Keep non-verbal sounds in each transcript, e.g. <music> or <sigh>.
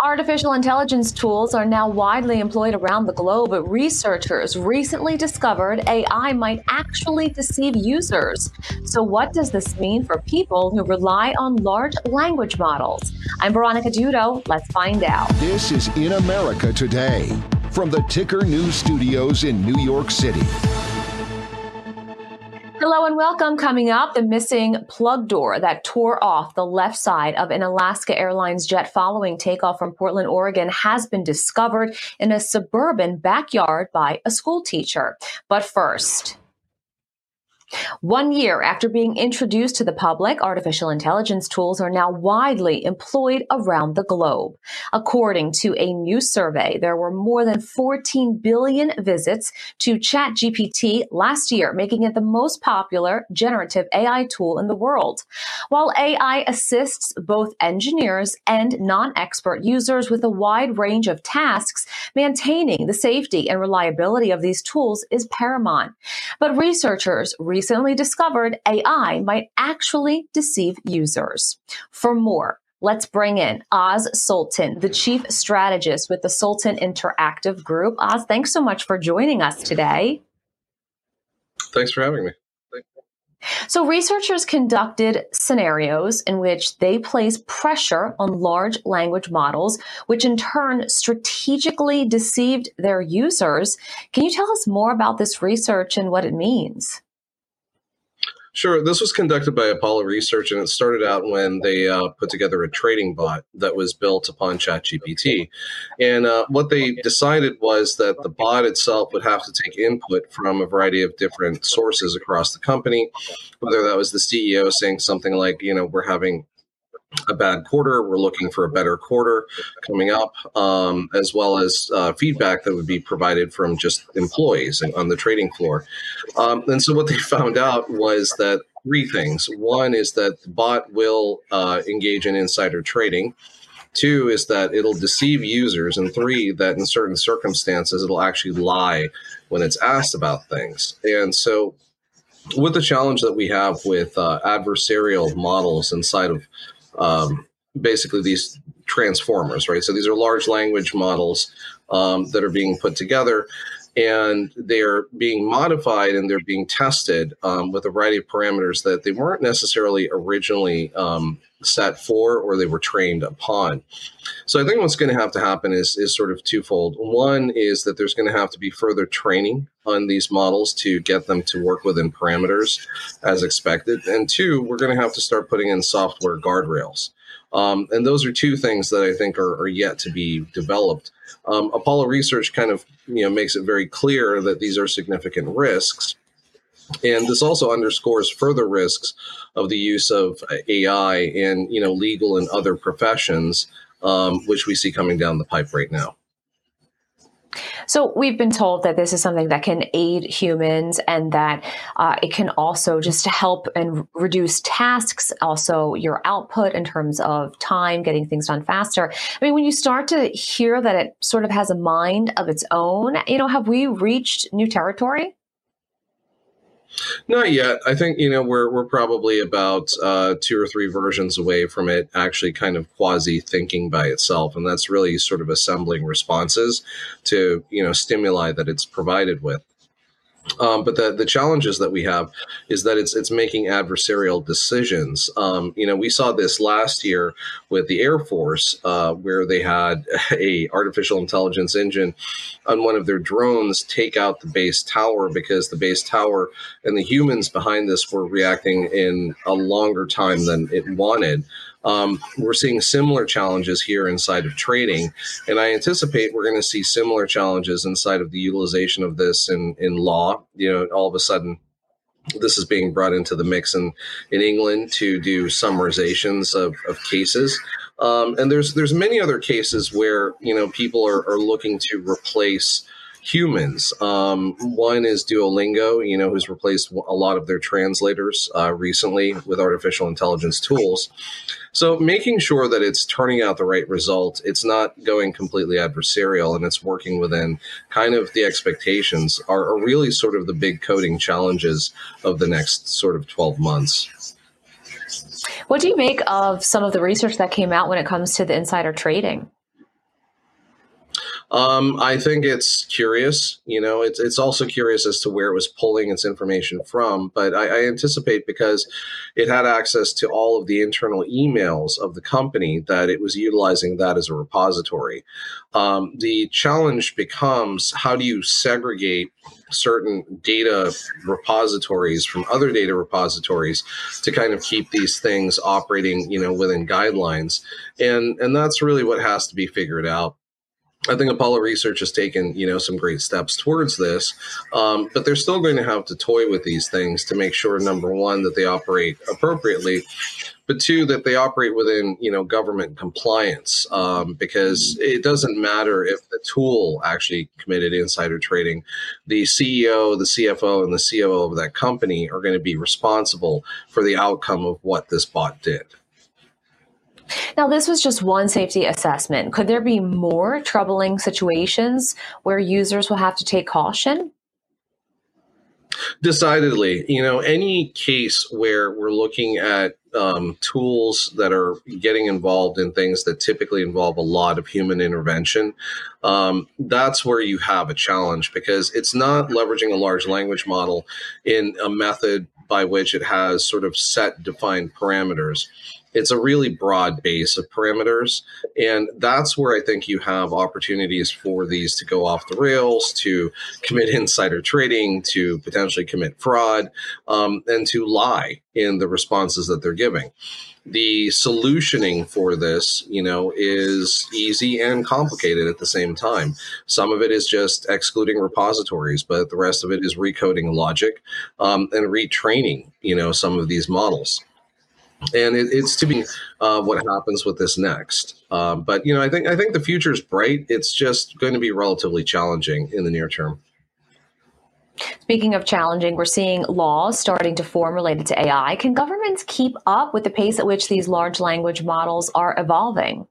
Artificial intelligence tools are now widely employed around the globe, but researchers recently discovered AI might actually deceive users. So, what does this mean for people who rely on large language models? I'm Veronica Dudo. Let's find out. This is In America Today from the Ticker News Studios in New York City. Hello and welcome. Coming up, the missing plug door that tore off the left side of an Alaska Airlines jet following takeoff from Portland, Oregon has been discovered in a suburban backyard by a school teacher. But first, one year after being introduced to the public, artificial intelligence tools are now widely employed around the globe. According to a new survey, there were more than 14 billion visits to ChatGPT last year, making it the most popular generative AI tool in the world. While AI assists both engineers and non-expert users with a wide range of tasks, maintaining the safety and reliability of these tools is paramount. But researchers recently discovered AI might actually deceive users. For more, Let's bring in Oz Sultan, the chief strategist with the Sultan Interactive Group. Oz, thanks so much for joining us today. Thanks for having me. So, researchers conducted scenarios in which they place pressure on large language models, which in turn strategically deceived their users. Can you tell us more about this research and what it means? Sure. This was conducted by Apollo Research, and it started out when they uh, put together a trading bot that was built upon ChatGPT. And uh, what they decided was that the bot itself would have to take input from a variety of different sources across the company, whether that was the CEO saying something like, you know, we're having a bad quarter. We're looking for a better quarter coming up, um, as well as uh, feedback that would be provided from just employees on the trading floor. Um, and so, what they <laughs> found out was that three things. One is that the bot will uh, engage in insider trading. Two is that it'll deceive users. And three, that in certain circumstances, it'll actually lie when it's asked about things. And so, with the challenge that we have with uh, adversarial models inside of um, basically these transformers, right? So these are large language models um, that are being put together and they're being modified and they're being tested um, with a variety of parameters that they weren't necessarily originally um, set for or they were trained upon. So I think what's going to have to happen is, is sort of twofold. One is that there's going to have to be further training on these models to get them to work within parameters as expected. And two, we're going to have to start putting in software guardrails. Um, and those are two things that I think are, are yet to be developed. Um, Apollo Research kind of you know makes it very clear that these are significant risks, and this also underscores further risks of the use of AI in you know legal and other professions, um, which we see coming down the pipe right now. So we've been told that this is something that can aid humans and that uh, it can also just help and reduce tasks, also your output in terms of time, getting things done faster. I mean, when you start to hear that it sort of has a mind of its own, you know, have we reached new territory? Not yet. I think you know we're we're probably about uh, two or three versions away from it actually kind of quasi thinking by itself, and that's really sort of assembling responses to you know stimuli that it's provided with. Um, but the the challenges that we have is that it's it's making adversarial decisions. Um, you know, we saw this last year with the Air Force, uh, where they had <laughs> a artificial intelligence engine on one of their drones take out the base tower because the base tower and the humans behind this were reacting in a longer time than it wanted. Um, we're seeing similar challenges here inside of trading, and I anticipate we're going to see similar challenges inside of the utilization of this in in law. You know, all of a sudden, this is being brought into the mix in, in England to do summarizations of, of cases. Um, and there's there's many other cases where you know people are, are looking to replace humans. Um, one is Duolingo, you know, who's replaced a lot of their translators uh, recently with artificial intelligence tools. So making sure that it's turning out the right result, it's not going completely adversarial and it's working within kind of the expectations are, are really sort of the big coding challenges of the next sort of 12 months. What do you make of some of the research that came out when it comes to the insider trading? Um, I think it's curious. You know, it's it's also curious as to where it was pulling its information from. But I, I, anticipate because it had access to all of the internal emails of the company that it was utilizing that as a repository. Um, the challenge becomes how do you segregate certain data repositories from other data repositories to kind of keep these things operating, you know, within guidelines, and and that's really what has to be figured out. I think Apollo Research has taken, you know, some great steps towards this, um, but they're still going to have to toy with these things to make sure, number one, that they operate appropriately, but two, that they operate within, you know, government compliance, um, because it doesn't matter if the tool actually committed insider trading. The CEO, the CFO, and the COO of that company are going to be responsible for the outcome of what this bot did. Now, this was just one safety assessment. Could there be more troubling situations where users will have to take caution? Decidedly, you know, any case where we're looking at um, tools that are getting involved in things that typically involve a lot of human intervention, um, that's where you have a challenge because it's not leveraging a large language model in a method by which it has sort of set defined parameters it's a really broad base of parameters. And that's where I think you have opportunities for these to go off the rails, to commit insider trading, to potentially commit fraud, um, and to lie in the responses that they're giving. The solutioning for this, you know, is easy and complicated at the same time. Some of it is just excluding repositories, but the rest of it is recoding logic um, and retraining, you know, some of these models and it, it's to be uh, what happens with this next. Um, but you know, I think I think the future is bright. It's just going to be relatively challenging in the near term. Speaking of challenging, we're seeing laws starting to form related to AI. Can governments keep up with the pace at which these large language models are evolving?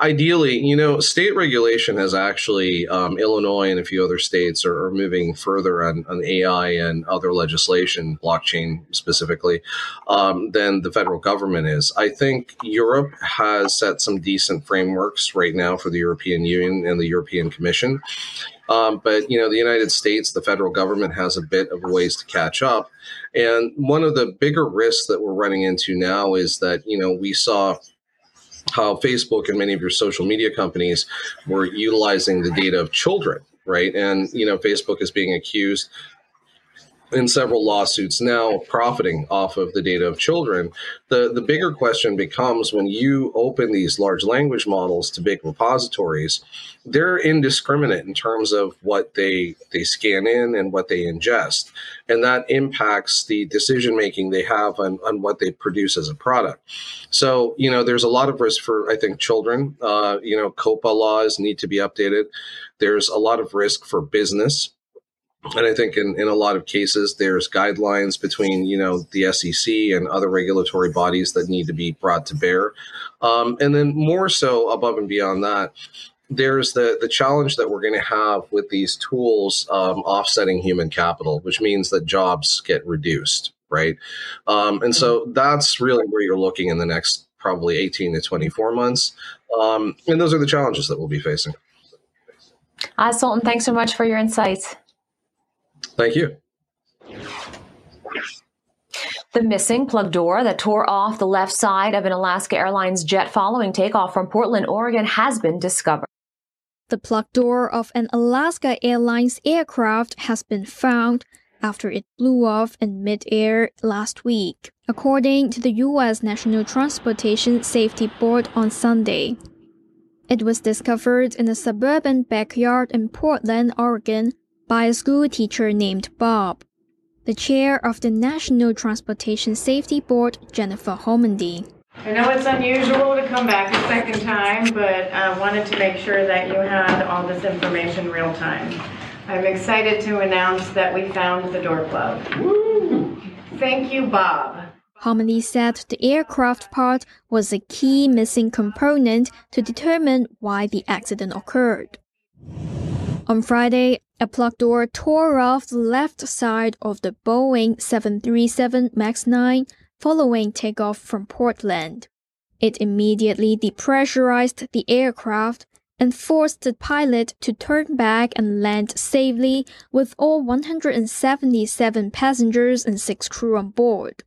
Ideally, you know, state regulation has actually, um, Illinois and a few other states are, are moving further on, on, AI and other legislation, blockchain specifically, um, than the federal government is. I think Europe has set some decent frameworks right now for the European Union and the European Commission. Um, but you know, the United States, the federal government has a bit of ways to catch up. And one of the bigger risks that we're running into now is that you know we saw how Facebook and many of your social media companies were utilizing the data of children, right? And you know, Facebook is being accused in several lawsuits now profiting off of the data of children. The the bigger question becomes when you open these large language models to big repositories, they're indiscriminate in terms of what they they scan in and what they ingest. And that impacts the decision making they have on, on what they produce as a product. So, you know, there's a lot of risk for I think children. Uh, you know, COPPA laws need to be updated. There's a lot of risk for business and I think in, in a lot of cases, there's guidelines between, you know, the SEC and other regulatory bodies that need to be brought to bear. Um, and then more so above and beyond that, there's the, the challenge that we're going to have with these tools um, offsetting human capital, which means that jobs get reduced, right? Um, and so mm-hmm. that's really where you're looking in the next probably 18 to 24 months. Um, and those are the challenges that we'll be facing. Uh, Sultan, thanks so much for your insights. Thank you. The missing plug door that tore off the left side of an Alaska Airlines jet following takeoff from Portland, Oregon has been discovered. The plug door of an Alaska Airlines aircraft has been found after it blew off in midair last week, according to the U.S. National Transportation Safety Board on Sunday. It was discovered in a suburban backyard in Portland, Oregon, by a school teacher named Bob. The chair of the National Transportation Safety Board, Jennifer Homendy. I know it's unusual to come back a second time, but I wanted to make sure that you had all this information real time. I'm excited to announce that we found the door plug. Woo! Thank you, Bob. Homendy said the aircraft part was a key missing component to determine why the accident occurred. On Friday, a plug door tore off the left side of the Boeing 737 MAX 9 following takeoff from Portland. It immediately depressurized the aircraft and forced the pilot to turn back and land safely with all 177 passengers and six crew on board.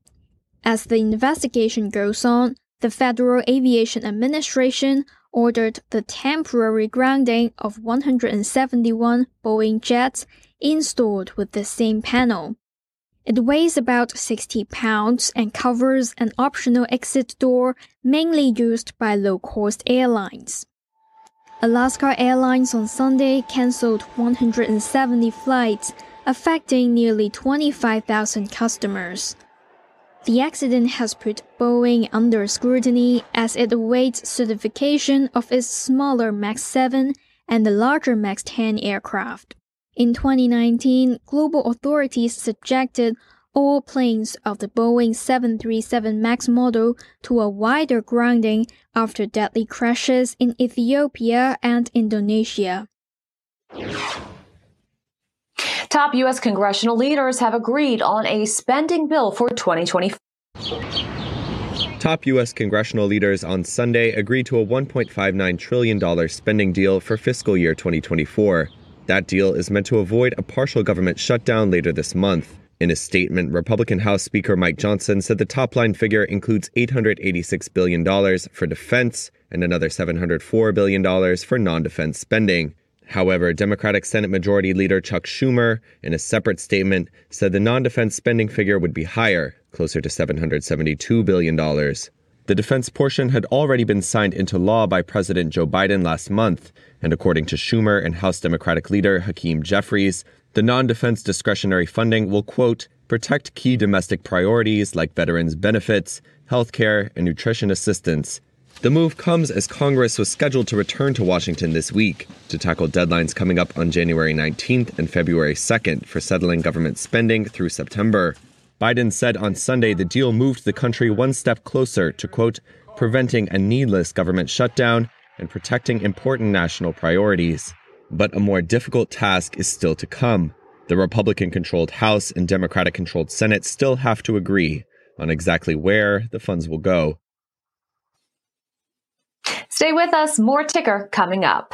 As the investigation goes on, the Federal Aviation Administration ordered the temporary grounding of 171 Boeing jets installed with the same panel. It weighs about 60 pounds and covers an optional exit door mainly used by low cost airlines. Alaska Airlines on Sunday canceled 170 flights, affecting nearly 25,000 customers. The accident has put Boeing under scrutiny as it awaits certification of its smaller MAX 7 and the larger MAX 10 aircraft. In 2019, global authorities subjected all planes of the Boeing 737 MAX model to a wider grounding after deadly crashes in Ethiopia and Indonesia. Top U.S. congressional leaders have agreed on a spending bill for 2024. Top U.S. congressional leaders on Sunday agreed to a $1.59 trillion spending deal for fiscal year 2024. That deal is meant to avoid a partial government shutdown later this month. In a statement, Republican House Speaker Mike Johnson said the top line figure includes $886 billion for defense and another $704 billion for non defense spending. However, Democratic Senate Majority Leader Chuck Schumer, in a separate statement, said the non defense spending figure would be higher, closer to $772 billion. The defense portion had already been signed into law by President Joe Biden last month, and according to Schumer and House Democratic leader Hakeem Jeffries, the non defense discretionary funding will, quote, protect key domestic priorities like veterans' benefits, healthcare, and nutrition assistance. The move comes as Congress was scheduled to return to Washington this week to tackle deadlines coming up on January 19th and February 2nd for settling government spending through September. Biden said on Sunday the deal moved the country one step closer to, quote, preventing a needless government shutdown and protecting important national priorities. But a more difficult task is still to come. The Republican controlled House and Democratic controlled Senate still have to agree on exactly where the funds will go. Stay with us, more ticker coming up.